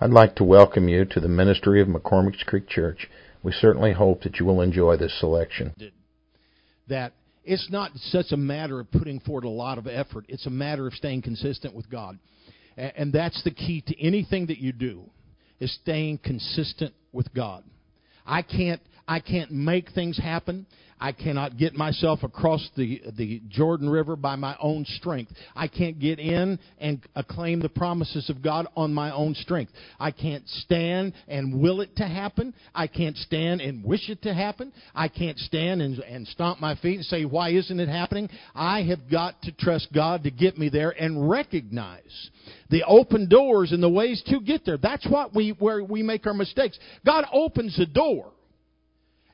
I'd like to welcome you to the ministry of McCormick's Creek Church. We certainly hope that you will enjoy this selection. That it's not such a matter of putting forward a lot of effort, it's a matter of staying consistent with God. And that's the key to anything that you do, is staying consistent with God. I can't I can't make things happen. I cannot get myself across the, the Jordan River by my own strength. I can't get in and acclaim the promises of God on my own strength. I can't stand and will it to happen. I can't stand and wish it to happen. I can't stand and, and stomp my feet and say, why isn't it happening? I have got to trust God to get me there and recognize the open doors and the ways to get there. That's what we, where we make our mistakes. God opens the door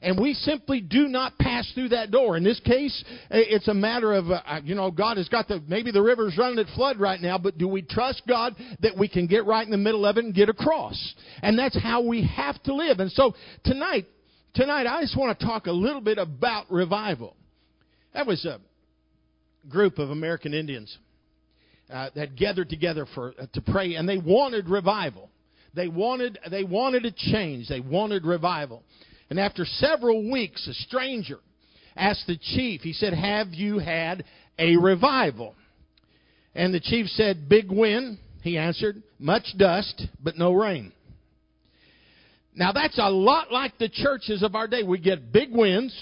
and we simply do not pass through that door. In this case, it's a matter of, uh, you know, God has got the, maybe the river's running at flood right now, but do we trust God that we can get right in the middle of it and get across? And that's how we have to live. And so tonight, tonight I just want to talk a little bit about revival. That was a group of American Indians uh, that gathered together for uh, to pray, and they wanted revival. They wanted they wanted a change. They wanted revival. And after several weeks, a stranger asked the chief, he said, Have you had a revival? And the chief said, Big wind. He answered, Much dust, but no rain. Now that's a lot like the churches of our day. We get big winds,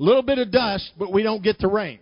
a little bit of dust, but we don't get the rain.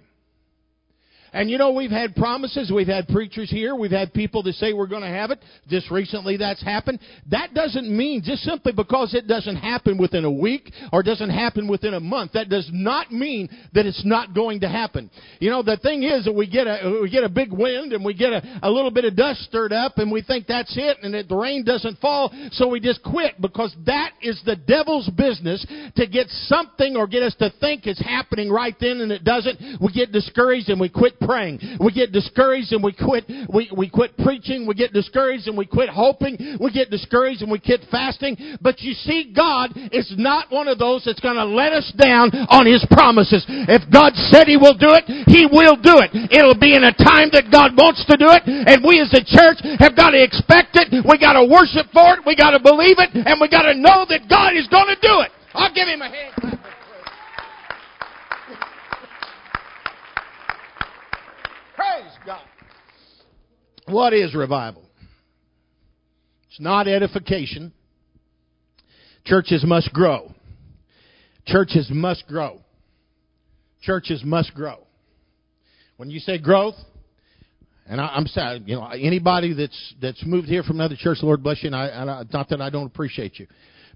And you know, we've had promises. We've had preachers here. We've had people that say we're going to have it. Just recently that's happened. That doesn't mean, just simply because it doesn't happen within a week or doesn't happen within a month, that does not mean that it's not going to happen. You know, the thing is that we get a, we get a big wind and we get a, a little bit of dust stirred up and we think that's it and the rain doesn't fall, so we just quit because that is the devil's business to get something or get us to think it's happening right then and it doesn't. We get discouraged and we quit praying. We get discouraged and we quit, we, we quit preaching. We get discouraged and we quit hoping. We get discouraged and we quit fasting. But you see, God is not one of those that's going to let us down on His promises. If God said He will do it, He will do it. It'll be in a time that God wants to do it. And we as a church have got to expect it. We got to worship for it. We got to believe it. And we got to know that God is going to do it. I'll give Him a hand. Praise God. What is revival? It's not edification. Churches must grow. Churches must grow. Churches must grow. When you say growth, and I, am sorry, you know, anybody that's that's moved here from another church, Lord bless you. And I, and I, not that I don't appreciate you,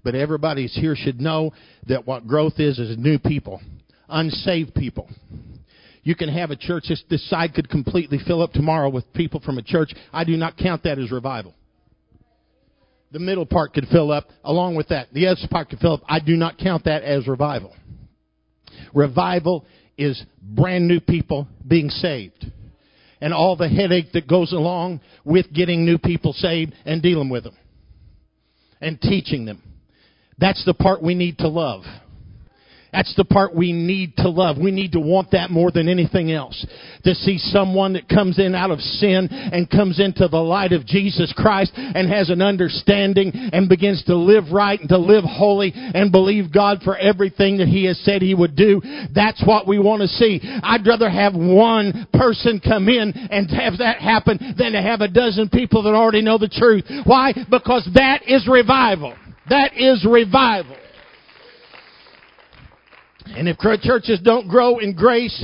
but everybody here should know that what growth is is new people, unsaved people. You can have a church, this, this side could completely fill up tomorrow with people from a church. I do not count that as revival. The middle part could fill up along with that. The other part could fill up. I do not count that as revival. Revival is brand new people being saved. And all the headache that goes along with getting new people saved and dealing with them. And teaching them. That's the part we need to love. That's the part we need to love. We need to want that more than anything else. To see someone that comes in out of sin and comes into the light of Jesus Christ and has an understanding and begins to live right and to live holy and believe God for everything that He has said He would do. That's what we want to see. I'd rather have one person come in and have that happen than to have a dozen people that already know the truth. Why? Because that is revival. That is revival. And if churches don't grow in grace,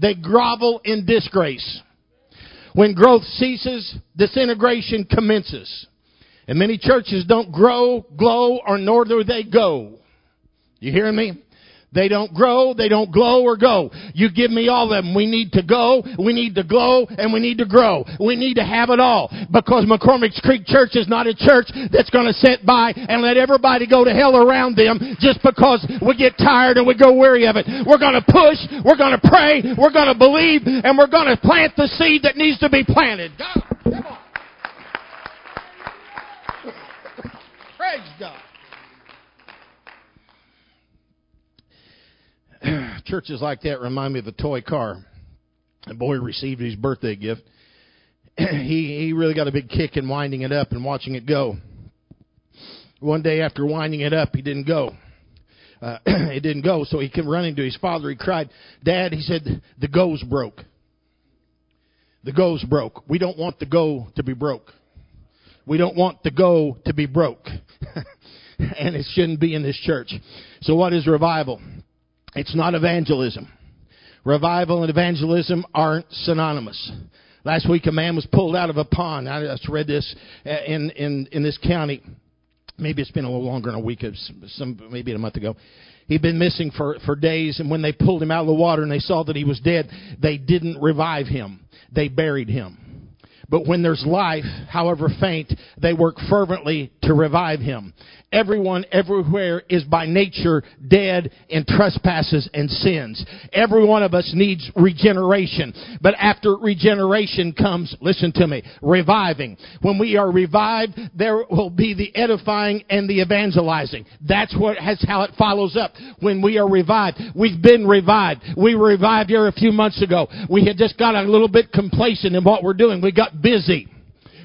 they grovel in disgrace. When growth ceases, disintegration commences. And many churches don't grow, glow, or nor do they go. You hearing me? They don't grow, they don't glow or go. You give me all of them. We need to go, we need to glow, and we need to grow. We need to have it all. Because McCormick's Creek Church is not a church that's going to sit by and let everybody go to hell around them just because we get tired and we go weary of it. We're going to push, we're going to pray, we're going to believe, and we're going to plant the seed that needs to be planted. God, come on. Praise God. Churches like that remind me of a toy car. A boy received his birthday gift. he he really got a big kick in winding it up and watching it go. One day after winding it up, he didn't go. Uh, it didn't go, so he came running to his father. He cried, Dad, he said, the go's broke. The go's broke. We don't want the go to be broke. We don't want the go to be broke. and it shouldn't be in this church. So what is revival? It's not evangelism. Revival and evangelism aren't synonymous. Last week a man was pulled out of a pond. I just read this uh, in, in, in this county. Maybe it's been a little longer than a week, some, maybe a month ago. He'd been missing for, for days, and when they pulled him out of the water and they saw that he was dead, they didn't revive him. They buried him. But when there's life, however faint, they work fervently to revive him. Everyone everywhere is by nature dead in trespasses and sins. Every one of us needs regeneration. But after regeneration comes, listen to me, reviving. When we are revived, there will be the edifying and the evangelizing. That's what has how it follows up. When we are revived, we've been revived. We revived here a few months ago. We had just got a little bit complacent in what we're doing. We got busy.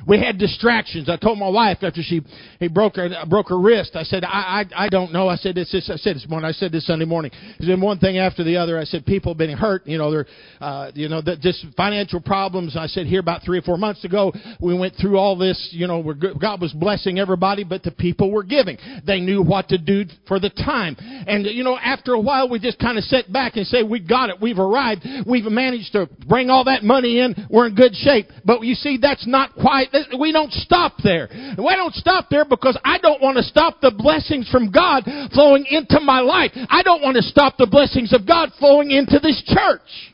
We had distractions. I told my wife after she he broke her broke her wrist. I said, I I, I don't know. I said this, this I said this morning. I said this Sunday morning. It's been one thing after the other. I said people have been hurt. You know, they're uh, you know that just financial problems. I said here about three or four months ago we went through all this. You know, where God was blessing everybody, but the people were giving. They knew what to do for the time. And you know, after a while we just kind of sit back and say we got it. We've arrived. We've managed to bring all that money in. We're in good shape. But you see, that's not quite we don't stop there. We don't stop there because I don't want to stop the blessings from God flowing into my life. I don't want to stop the blessings of God flowing into this church.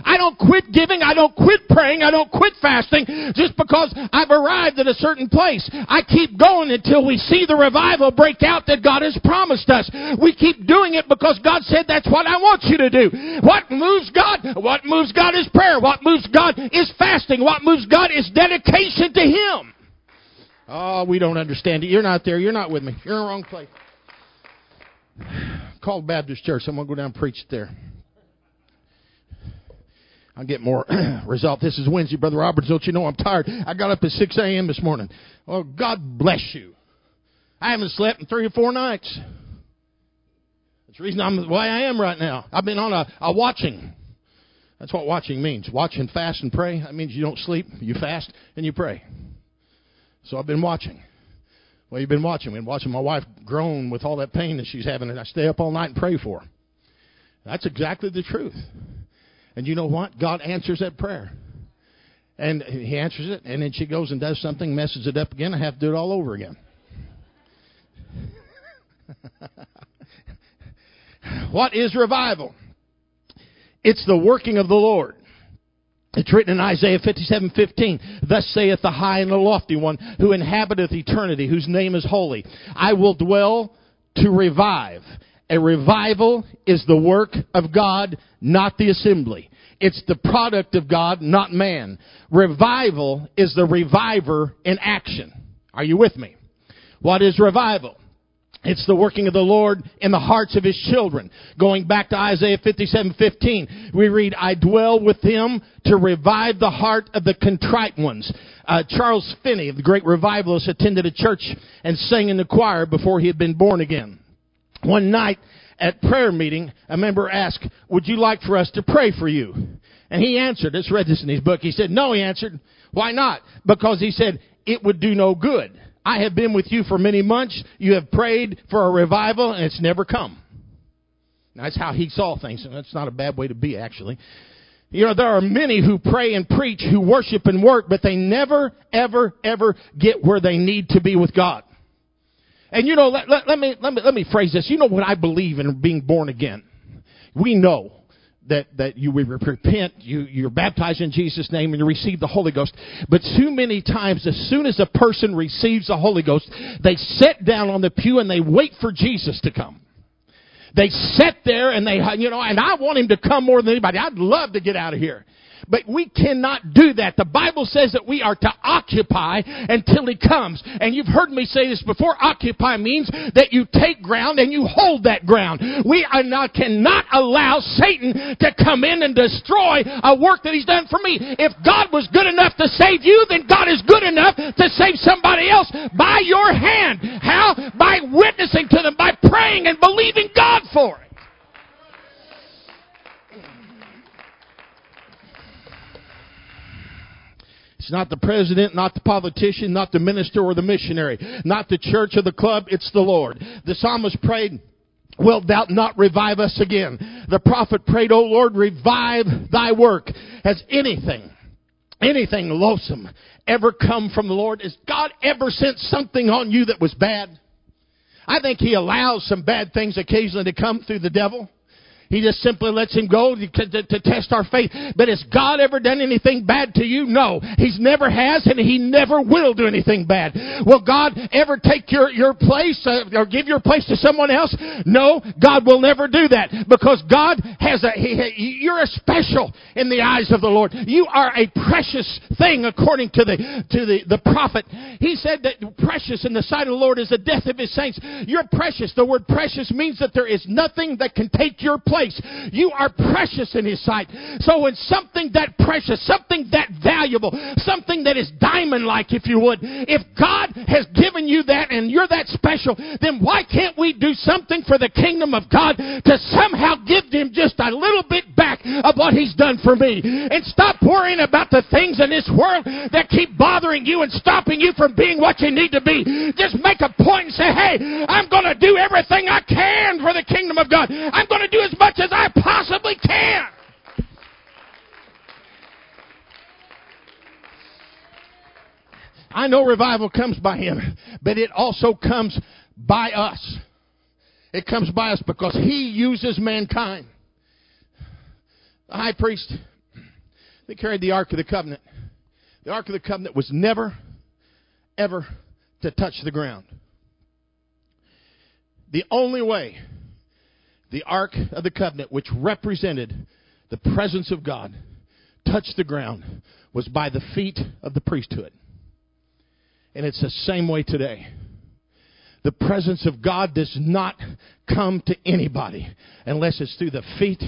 I don't quit giving. I don't quit praying. I don't quit fasting just because I've arrived at a certain place. I keep going until we see the revival break out that God has promised us. We keep doing it because God said that's what I want you to do. What moves God? What moves God is prayer. What moves God is fasting. What moves God is dedication to Him. Oh, we don't understand it. You're not there. You're not with me. You're in the wrong place. Called Baptist Church. I'm going to go down and preach there. I'll get more result. This is Wednesday, Brother Roberts. Don't you know I'm tired? I got up at 6 a.m. this morning. Oh, God bless you. I haven't slept in three or four nights. That's the reason I'm the way I am right now. I've been on a, a watching. That's what watching means. Watch and fast and pray. That means you don't sleep, you fast, and you pray. So I've been watching. Well, you've been watching. I've been watching my wife groan with all that pain that she's having, and I stay up all night and pray for her. That's exactly the truth. And you know what? God answers that prayer. And he answers it, and then she goes and does something, messes it up again. I have to do it all over again. what is revival? It's the working of the Lord. It's written in Isaiah 57:15, "Thus saith the high and the lofty one, who inhabiteth eternity, whose name is holy. I will dwell to revive a revival is the work of God, not the assembly. It's the product of God, not man. Revival is the reviver in action. Are you with me? What is revival? It's the working of the Lord in the hearts of His children. Going back to Isaiah 57:15, we read, "I dwell with Him to revive the heart of the contrite ones." Uh, Charles Finney, the great revivalist, attended a church and sang in the choir before he had been born again. One night at prayer meeting, a member asked, Would you like for us to pray for you? And he answered, let's read this in his book. He said, No, he answered. Why not? Because he said, It would do no good. I have been with you for many months. You have prayed for a revival and it's never come. That's how he saw things. And that's not a bad way to be, actually. You know, there are many who pray and preach, who worship and work, but they never, ever, ever get where they need to be with God. And you know, let, let, let, me, let, me, let me phrase this. You know what I believe in being born again. We know that, that you repent, you, you're baptized in Jesus' name, and you receive the Holy Ghost. But too many times, as soon as a person receives the Holy Ghost, they sit down on the pew and they wait for Jesus to come. They sit there and they, you know, and I want him to come more than anybody. I'd love to get out of here. But we cannot do that. The Bible says that we are to occupy until He comes. And you've heard me say this before. Occupy means that you take ground and you hold that ground. We not, cannot allow Satan to come in and destroy a work that He's done for me. If God was good enough to save you, then God is good enough to save somebody else by your hand. How? By witnessing to them, by praying and believing God for it. It's not the president, not the politician, not the minister or the missionary, not the church or the club, it's the Lord. The psalmist prayed, Wilt thou not revive us again? The prophet prayed, O Lord, revive thy work. Has anything, anything loathsome ever come from the Lord? Has God ever sent something on you that was bad? I think He allows some bad things occasionally to come through the devil. He just simply lets him go to, to, to, test our faith. But has God ever done anything bad to you? No. He's never has and he never will do anything bad. Will God ever take your, your place uh, or give your place to someone else? No. God will never do that because God has a, he, you're a special in the eyes of the Lord. You are a precious thing according to the, to the, the prophet. He said that precious in the sight of the Lord is the death of his saints. You're precious. The word precious means that there is nothing that can take your place place. You are precious in His sight. So when something that precious, something that valuable, something that is diamond like, if you would, if God has given you that and you're that special, then why can't we do something for the kingdom of God to somehow give Him just a little bit back of what He's done for me? And stop worrying about the things in this world that keep bothering you and stopping you from being what you need to be. Just make a point and say, hey, I'm going to do everything I can for the kingdom of God. I'm going to do as much as I possibly can. I know revival comes by Him, but it also comes by us. It comes by us because He uses mankind. The high priest, they carried the Ark of the Covenant. The Ark of the Covenant was never, ever to touch the ground. The only way the Ark of the Covenant, which represented the presence of God, touched the ground was by the feet of the priesthood. And it's the same way today. The presence of God does not come to anybody unless it's through the feet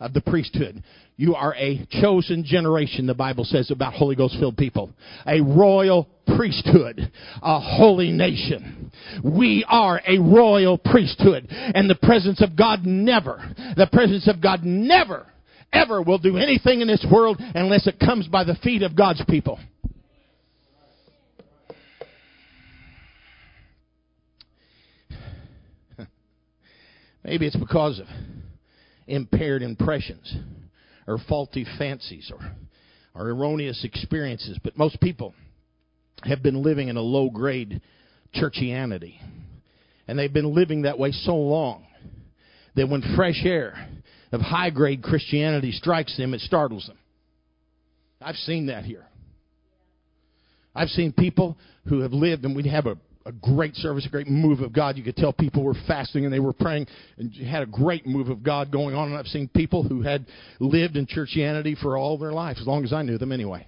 of the priesthood. You are a chosen generation, the Bible says about Holy Ghost filled people. A royal priesthood, a holy nation. We are a royal priesthood. And the presence of God never, the presence of God never, ever will do anything in this world unless it comes by the feet of God's people. Maybe it's because of impaired impressions or faulty fancies or, or erroneous experiences. But most people have been living in a low grade churchianity. And they've been living that way so long that when fresh air of high grade Christianity strikes them, it startles them. I've seen that here. I've seen people who have lived, and we have a a great service, a great move of God. You could tell people were fasting and they were praying and had a great move of God going on. And I've seen people who had lived in churchianity for all their life, as long as I knew them anyway.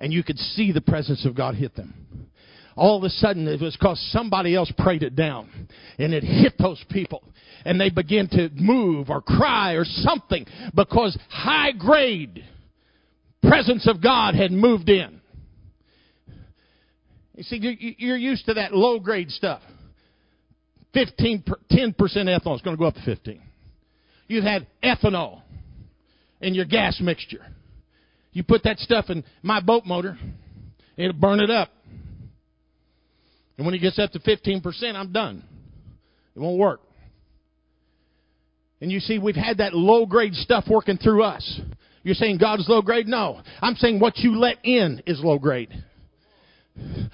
And you could see the presence of God hit them. All of a sudden, it was because somebody else prayed it down. And it hit those people. And they began to move or cry or something because high grade presence of God had moved in. You see, you're used to that low grade stuff. 15, 10% ethanol is going to go up to 15. You've had ethanol in your gas mixture. You put that stuff in my boat motor, it'll burn it up. And when it gets up to 15%, I'm done. It won't work. And you see, we've had that low grade stuff working through us. You're saying God's low grade? No. I'm saying what you let in is low grade.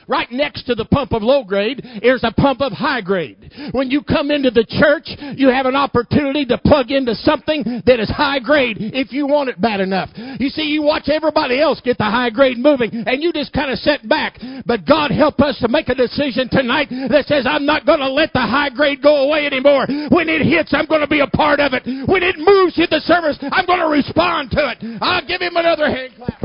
Right next to the pump of low grade is a pump of high grade. When you come into the church, you have an opportunity to plug into something that is high grade if you want it bad enough. You see, you watch everybody else get the high grade moving and you just kind of sit back. But God help us to make a decision tonight that says, I'm not going to let the high grade go away anymore. When it hits, I'm going to be a part of it. When it moves in the service, I'm going to respond to it. I'll give him another hand clap.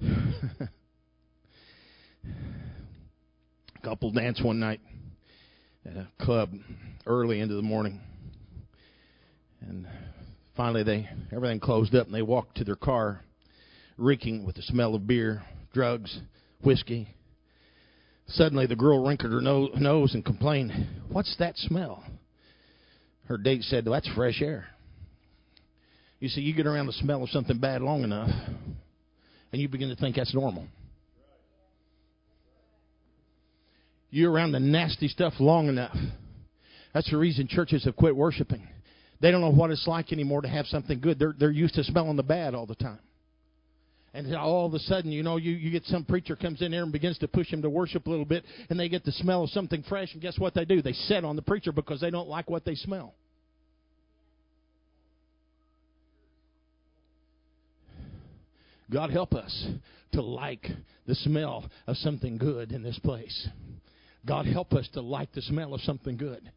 Couple dance one night at a club early into the morning. And finally they everything closed up and they walked to their car reeking with the smell of beer, drugs, whiskey. Suddenly the girl wrinkled her nose and complained, What's that smell? Her date said, That's fresh air. You see, you get around the smell of something bad long enough, and you begin to think that's normal. You're around the nasty stuff long enough. That's the reason churches have quit worshiping. They don't know what it's like anymore to have something good. They're, they're used to smelling the bad all the time. And all of a sudden, you know, you, you get some preacher comes in there and begins to push them to worship a little bit, and they get the smell of something fresh, and guess what they do? They set on the preacher because they don't like what they smell. God help us to like the smell of something good in this place. God help us to like the smell of something good.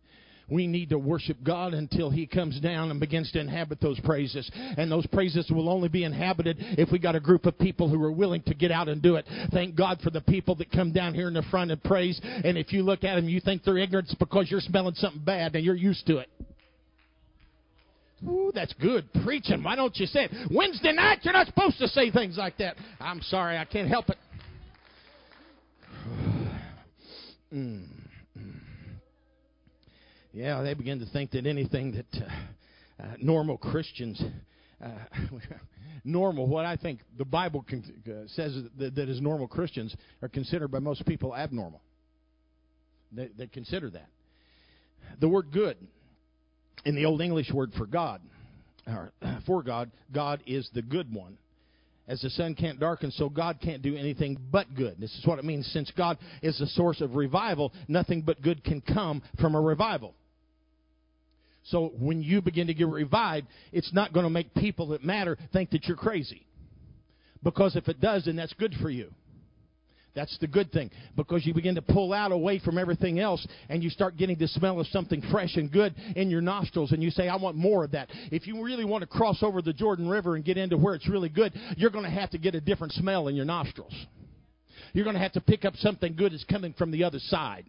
We need to worship God until He comes down and begins to inhabit those praises. And those praises will only be inhabited if we got a group of people who are willing to get out and do it. Thank God for the people that come down here in the front and praise. And if you look at them, you think they're ignorant because you're smelling something bad and you're used to it. Ooh, that's good preaching. Why don't you say it? Wednesday night, you're not supposed to say things like that. I'm sorry, I can't help it. mm, mm. Yeah, they begin to think that anything that uh, uh, normal Christians, uh, normal, what I think the Bible con- uh, says that, that is normal Christians are considered by most people abnormal. They, they consider that. The word good in the Old English word for God, or for God, God is the good one. As the sun can't darken, so God can't do anything but good. This is what it means. Since God is the source of revival, nothing but good can come from a revival. So when you begin to get revived, it's not going to make people that matter think that you're crazy. Because if it does, then that's good for you. That's the good thing because you begin to pull out away from everything else and you start getting the smell of something fresh and good in your nostrils and you say, I want more of that. If you really want to cross over the Jordan River and get into where it's really good, you're going to have to get a different smell in your nostrils. You're going to have to pick up something good that's coming from the other side.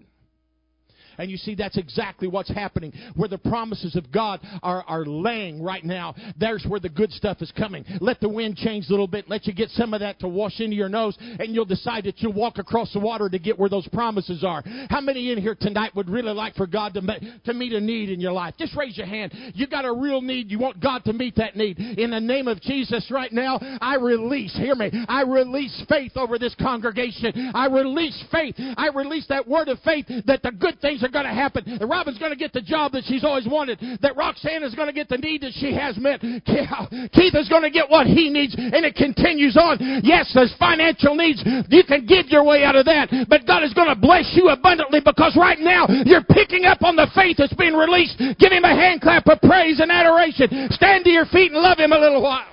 And you see, that's exactly what's happening. Where the promises of God are, are laying right now, there's where the good stuff is coming. Let the wind change a little bit. Let you get some of that to wash into your nose, and you'll decide that you'll walk across the water to get where those promises are. How many in here tonight would really like for God to, to meet a need in your life? Just raise your hand. You got a real need. You want God to meet that need. In the name of Jesus right now, I release, hear me, I release faith over this congregation. I release faith. I release that word of faith that the good things are going to happen. That Robin's going to get the job that she's always wanted. That Roxanne is going to get the need that she has met. Keith is going to get what he needs, and it continues on. Yes, there's financial needs. You can give your way out of that, but God is going to bless you abundantly because right now you're picking up on the faith that's being released. Give him a hand clap of praise and adoration. Stand to your feet and love him a little while.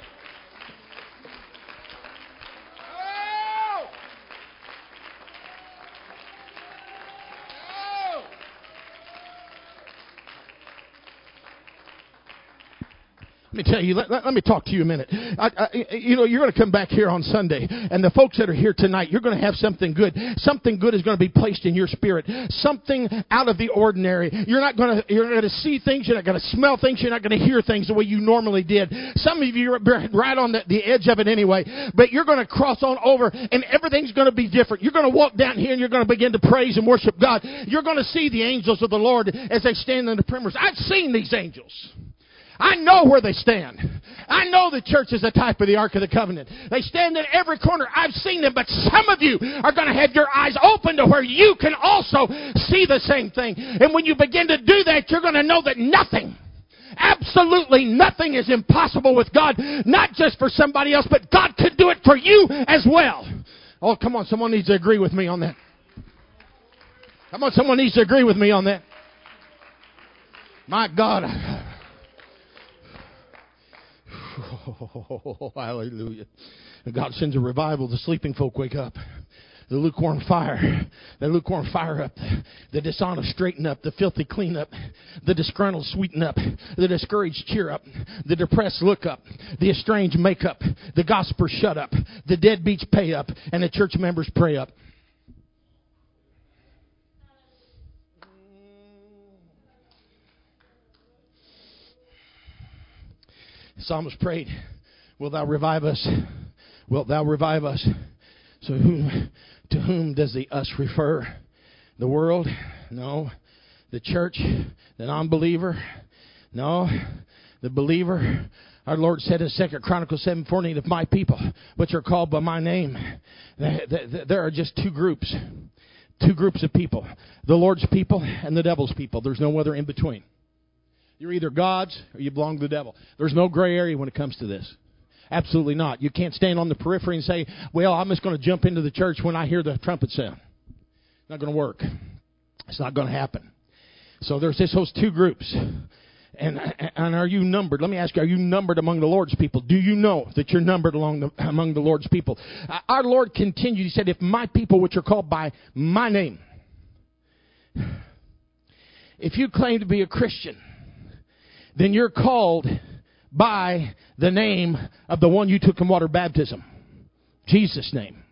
Me tell you, let, let, let me talk to you a minute. I, I, you know, you're going to come back here on Sunday, and the folks that are here tonight, you're going to have something good. Something good is going to be placed in your spirit. Something out of the ordinary. You're not going to, you're going to see things, you're not going to smell things, you're not going to hear things the way you normally did. Some of you are right on the, the edge of it anyway, but you're going to cross on over, and everything's going to be different. You're going to walk down here, and you're going to begin to praise and worship God. You're going to see the angels of the Lord as they stand in the perimeters. I've seen these angels. I know where they stand. I know the church is a type of the Ark of the Covenant. They stand in every corner. I've seen them, but some of you are going to have your eyes open to where you can also see the same thing. And when you begin to do that, you're going to know that nothing absolutely nothing is impossible with God, not just for somebody else, but God could do it for you as well. Oh, come on, someone needs to agree with me on that. Come on, someone needs to agree with me on that. My God. Oh, hallelujah. God sends a revival, the sleeping folk wake up. The lukewarm fire, the lukewarm fire up, the dishonest straighten up, the filthy clean up, the disgruntled sweeten up, the discouraged cheer up, the depressed look up, the estranged make up, the gospel shut up, the deadbeats pay up, and the church members pray up. Psalmist prayed, Will thou revive us? Wilt thou revive us? So whom, to whom does the us refer? The world? No. The church? The non believer? No. The believer? Our Lord said in Second Chronicles seven fourteen, "If my people, which are called by my name, there are just two groups, two groups of people: the Lord's people and the devil's people. There's no other in between. You're either God's or you belong to the devil. There's no gray area when it comes to this. Absolutely not. You can't stand on the periphery and say, well, I'm just going to jump into the church when I hear the trumpet sound. Not going to work. It's not going to happen. So there's this those two groups. And, and are you numbered? Let me ask you, are you numbered among the Lord's people? Do you know that you're numbered along the, among the Lord's people? Uh, our Lord continued, He said, if my people which are called by my name, if you claim to be a Christian, then you're called by the name of the one you took in water baptism. Jesus' name.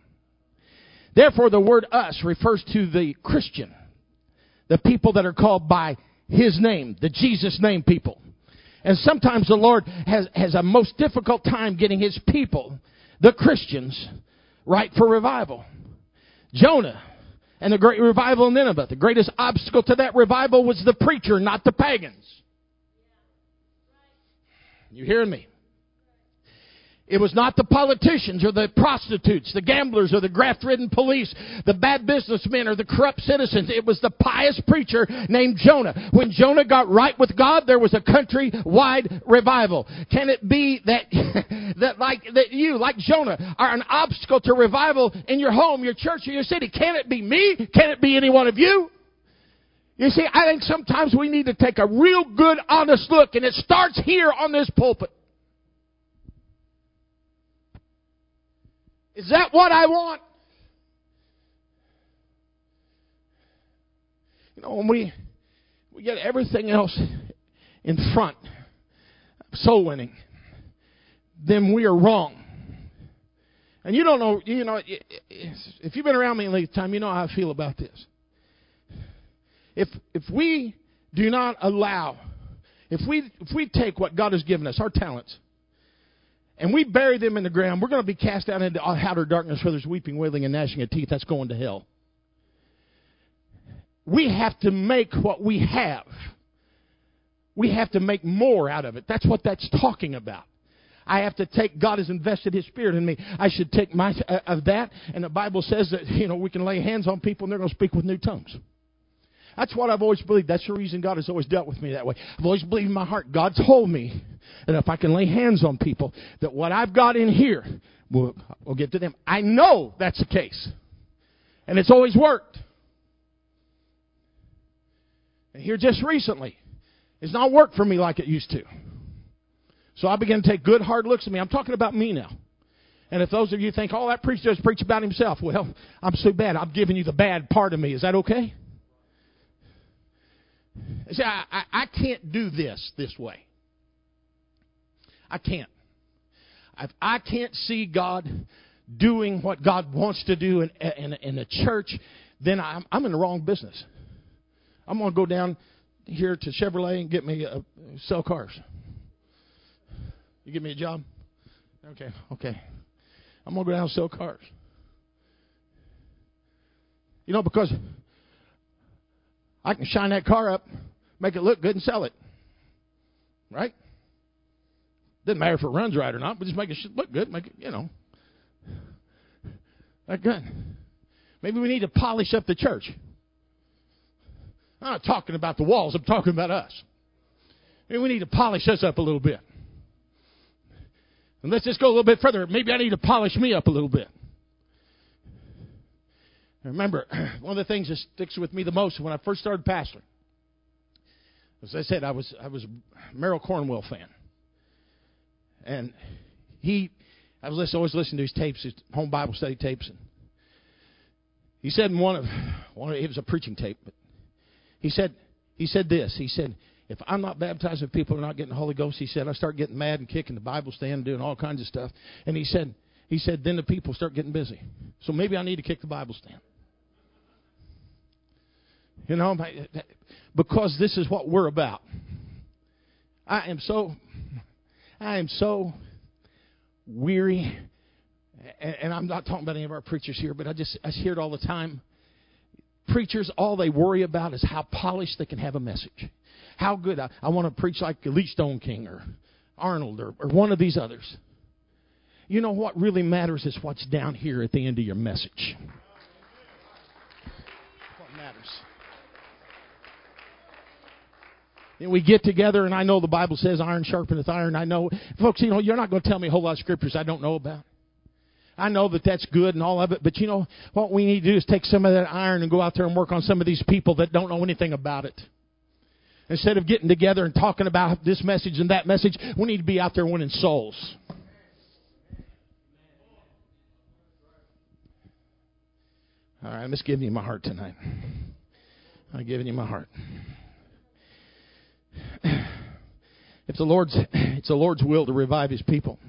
Therefore, the word us refers to the Christian, the people that are called by his name, the Jesus name people. And sometimes the Lord has, has a most difficult time getting his people, the Christians, right for revival. Jonah and the great revival in Nineveh. The greatest obstacle to that revival was the preacher, not the pagans. You hearing me? It was not the politicians or the prostitutes, the gamblers or the graft ridden police, the bad businessmen or the corrupt citizens. It was the pious preacher named Jonah. When Jonah got right with God, there was a country-wide revival. Can it be that, that like, that you, like Jonah, are an obstacle to revival in your home, your church, or your city? Can it be me? Can it be any one of you? You see, I think sometimes we need to take a real good, honest look, and it starts here on this pulpit. Is that what I want? You know, when we we get everything else in front, soul winning, then we are wrong. And you don't know, you know, if you've been around me any time, you know how I feel about this if, if we do not allow, if we, if we take what God has given us, our talents, and we bury them in the ground, we're going to be cast out into outer darkness where there's weeping, wailing, and gnashing of teeth. That's going to hell. We have to make what we have. We have to make more out of it. That's what that's talking about. I have to take, God has invested His Spirit in me. I should take my, uh, of that. And the Bible says that, you know, we can lay hands on people and they're going to speak with new tongues. That's what I've always believed. That's the reason God has always dealt with me that way. I've always believed in my heart, God told me that if I can lay hands on people, that what I've got in here will, will get to them. I know that's the case. And it's always worked. And here just recently, it's not worked for me like it used to. So I began to take good hard looks at me. I'm talking about me now. And if those of you think, oh, that preacher just preach about himself, well, I'm so bad. I'm giving you the bad part of me. Is that okay? See, I, I, I can't do this this way. I can't. If I can't see God doing what God wants to do in, in, in a church, then I'm, I'm in the wrong business. I'm going to go down here to Chevrolet and get me a, sell cars. You give me a job? Okay, okay. I'm going to go down and sell cars. You know, because I can shine that car up, make it look good, and sell it. Right? Doesn't matter if it runs right or not, but just make it look good, make it, you know. That good. Maybe we need to polish up the church. I'm not talking about the walls, I'm talking about us. Maybe we need to polish us up a little bit. And let's just go a little bit further. Maybe I need to polish me up a little bit. Remember, one of the things that sticks with me the most when I first started pastoring, as I said, I was I was a Merrill Cornwell fan, and he, I was always listening to his tapes, his home Bible study tapes, and he said in one of one of, it was a preaching tape, but he said he said this. He said, if I'm not baptized and people are not getting the Holy Ghost, he said, I start getting mad and kicking the Bible stand and doing all kinds of stuff. And he said, he said, then the people start getting busy. So maybe I need to kick the Bible stand. You know, because this is what we're about. I am so, I am so weary, and I'm not talking about any of our preachers here, but I just I hear it all the time. Preachers, all they worry about is how polished they can have a message. How good I, I want to preach like Lee Stoneking or Arnold or, or one of these others. You know what really matters is what's down here at the end of your message. What matters. And we get together, and I know the Bible says iron sharpeneth iron. I know, folks, you know, you're not going to tell me a whole lot of scriptures I don't know about. I know that that's good and all of it, but you know, what we need to do is take some of that iron and go out there and work on some of these people that don't know anything about it. Instead of getting together and talking about this message and that message, we need to be out there winning souls. All right, I'm just giving you my heart tonight. I'm giving you my heart. If the Lord's, it's the Lord's will to revive His people.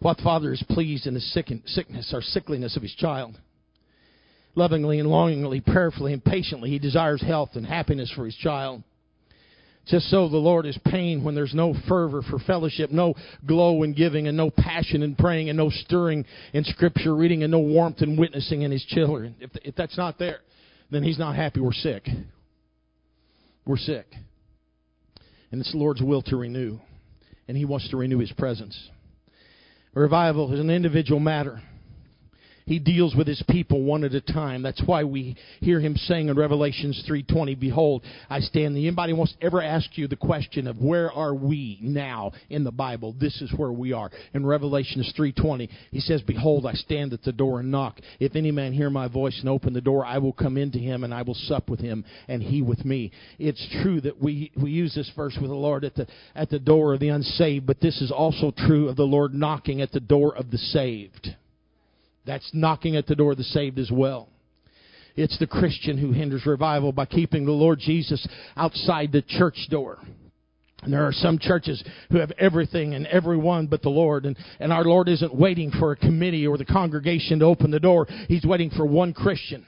What father is pleased in the sickness or sickliness of his child? Lovingly and longingly, prayerfully and patiently, he desires health and happiness for his child. Just so the Lord is pained when there's no fervor for fellowship, no glow in giving, and no passion in praying, and no stirring in scripture reading, and no warmth in witnessing in his children. If, if that's not there, then he's not happy. We're sick. We're sick. And it's the Lord's will to renew. And he wants to renew his presence. Revival is an individual matter. He deals with his people one at a time. That's why we hear him saying in Revelations 3:20, "Behold, I stand." The anybody wants to ever ask you the question of where are we now in the Bible? This is where we are. In Revelations 3:20, he says, "Behold, I stand at the door and knock. If any man hear my voice and open the door, I will come into him and I will sup with him and he with me." It's true that we we use this verse with the Lord at the at the door of the unsaved, but this is also true of the Lord knocking at the door of the saved. That's knocking at the door of the saved as well. It's the Christian who hinders revival by keeping the Lord Jesus outside the church door. And there are some churches who have everything and everyone but the Lord. And, and our Lord isn't waiting for a committee or the congregation to open the door. He's waiting for one Christian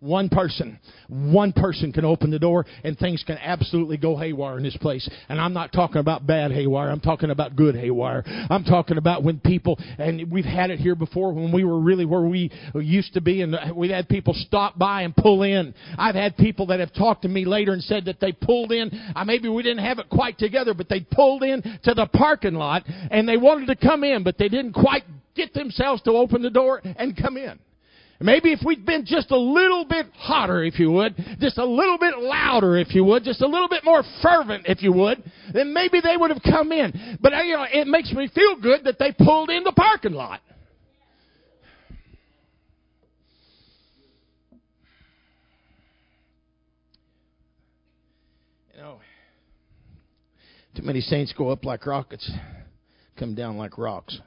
one person, one person can open the door and things can absolutely go haywire in this place. And I'm not talking about bad haywire. I'm talking about good haywire. I'm talking about when people, and we've had it here before when we were really where we used to be and we've had people stop by and pull in. I've had people that have talked to me later and said that they pulled in. Maybe we didn't have it quite together, but they pulled in to the parking lot and they wanted to come in, but they didn't quite get themselves to open the door and come in. Maybe if we'd been just a little bit hotter, if you would, just a little bit louder, if you would, just a little bit more fervent, if you would, then maybe they would have come in. But uh, you know, it makes me feel good that they pulled in the parking lot. You know, too many saints go up like rockets, come down like rocks.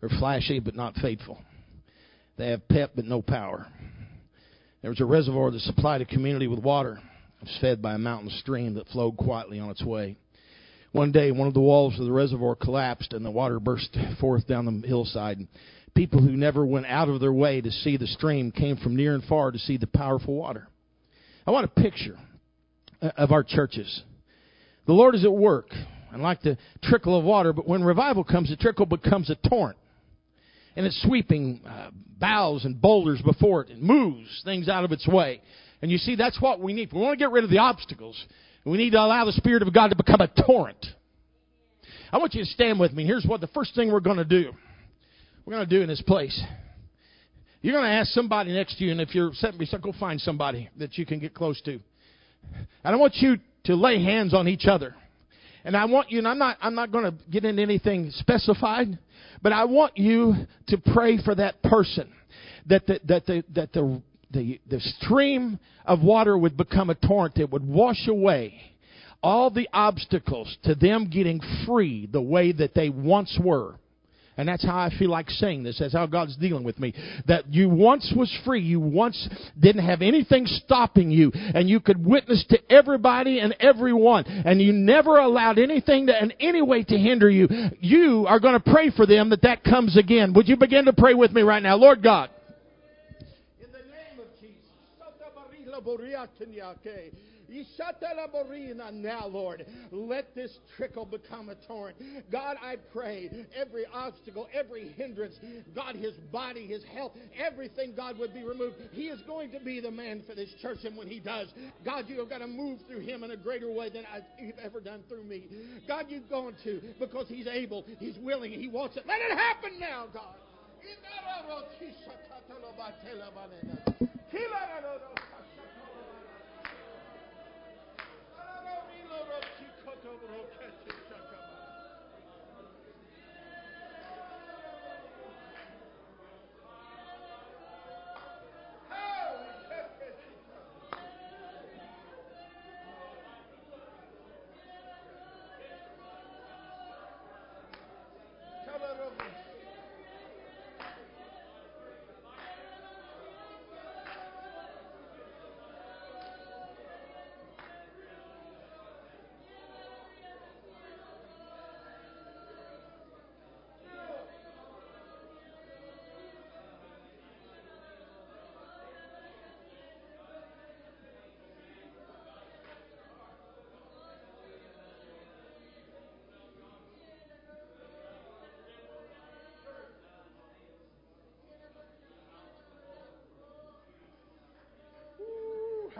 They're flashy but not faithful. They have pep but no power. There was a reservoir that supplied a community with water. It was fed by a mountain stream that flowed quietly on its way. One day, one of the walls of the reservoir collapsed and the water burst forth down the hillside. People who never went out of their way to see the stream came from near and far to see the powerful water. I want a picture uh, of our churches. The Lord is at work, and like the trickle of water, but when revival comes, the trickle becomes a torrent and it's sweeping uh, boughs and boulders before it and moves things out of its way. And you see, that's what we need. We want to get rid of the obstacles. We need to allow the Spirit of God to become a torrent. I want you to stand with me. Here's what the first thing we're going to do. We're going to do in this place. You're going to ask somebody next to you, and if you're setting me, go find somebody that you can get close to. And I want you to lay hands on each other. And I want you, and I'm not, I'm not going to get into anything specified, but I want you to pray for that person that the, that the, that the, the, the stream of water would become a torrent that would wash away all the obstacles to them getting free the way that they once were. And that's how I feel like saying this. That's how God's dealing with me. That you once was free. You once didn't have anything stopping you. And you could witness to everybody and everyone. And you never allowed anything to, in any way to hinder you. You are going to pray for them that that comes again. Would you begin to pray with me right now? Lord God. In the name of Jesus. Now, Lord, let this trickle become a torrent. God, I pray every obstacle, every hindrance, God, his body, his health, everything, God, would be removed. He is going to be the man for this church, and when he does, God, you have got to move through him in a greater way than you've ever done through me. God, you're going to because he's able, he's willing, he wants it. Let it happen now, God.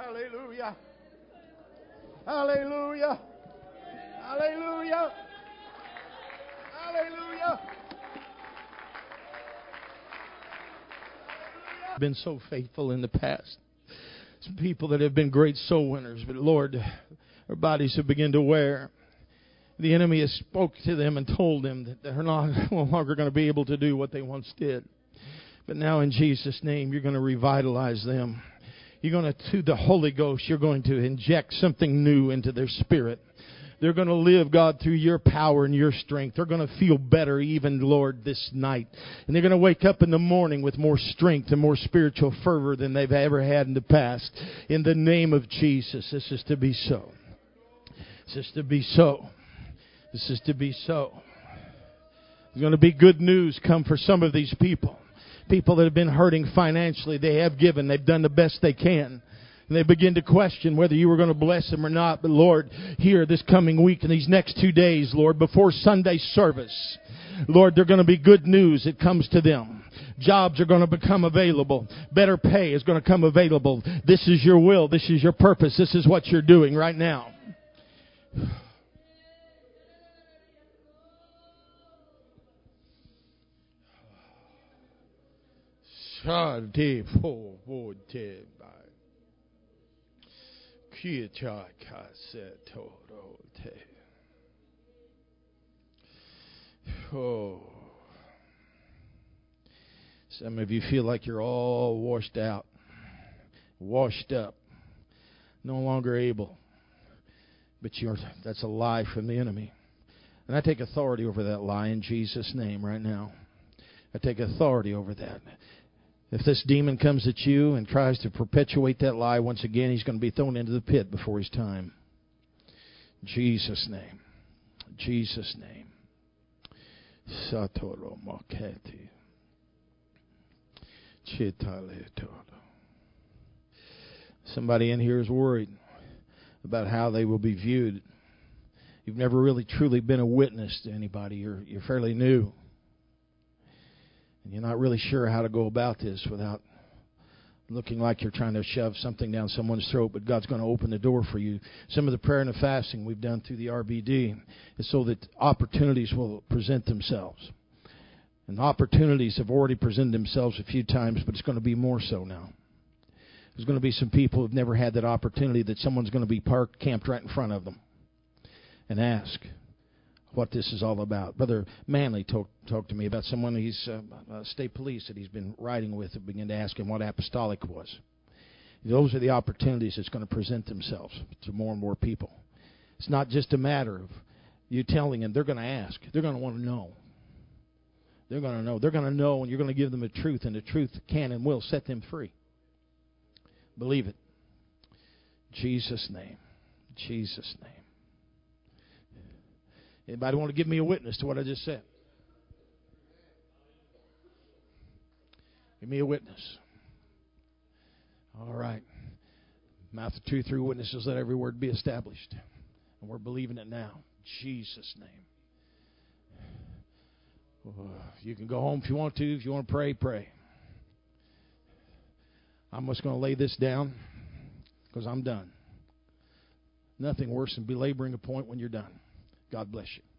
Hallelujah. Hallelujah. Hallelujah. Hallelujah. Been so faithful in the past. Some people that have been great soul winners, but Lord, their bodies have begun to wear. The enemy has spoke to them and told them that they're not no longer going to be able to do what they once did. But now in Jesus' name, you're going to revitalize them. You're going to, the Holy Ghost, you're going to inject something new into their spirit. They're going to live, God, through your power and your strength. They're going to feel better even, Lord, this night. And they're going to wake up in the morning with more strength and more spiritual fervor than they've ever had in the past. In the name of Jesus, this is to be so. This is to be so. This is to be so. There's going to be good news come for some of these people people that have been hurting financially, they have given, they've done the best they can. And they begin to question whether you were going to bless them or not. But Lord, here this coming week and these next two days, Lord, before Sunday service, Lord, they're going to be good news that comes to them. Jobs are going to become available. Better pay is going to come available. This is your will. This is your purpose. This is what you're doing right now. Po te. Oh. Some of you feel like you're all washed out, washed up, no longer able. But you're, that's a lie from the enemy. And I take authority over that lie in Jesus' name right now. I take authority over that. If this demon comes at you and tries to perpetuate that lie once again, he's going to be thrown into the pit before his time. Jesus' name. Jesus' name. Satoro Maketi. Somebody in here is worried about how they will be viewed. You've never really truly been a witness to anybody. You're you're fairly new and you're not really sure how to go about this without looking like you're trying to shove something down someone's throat, but God's going to open the door for you. Some of the prayer and the fasting we've done through the RBD is so that opportunities will present themselves. And opportunities have already presented themselves a few times, but it's going to be more so now. There's going to be some people who've never had that opportunity that someone's going to be parked, camped right in front of them and ask what this is all about. Brother Manley talked talked to me about someone he's uh, uh, state police that he's been riding with and began to ask him what apostolic was. Those are the opportunities that's going to present themselves to more and more people. It's not just a matter of you telling them, they're going to ask. They're going to want to know. They're going to know. They're going to know, and you're going to give them the truth, and the truth can and will set them free. Believe it. Jesus' name. Jesus' name. Anybody want to give me a witness to what I just said? Give me a witness. All right. Mouth two, three witnesses, let every word be established. And we're believing it now. Jesus' name. You can go home if you want to. If you want to pray, pray. I'm just going to lay this down because I'm done. Nothing worse than belaboring a point when you're done. God bless you.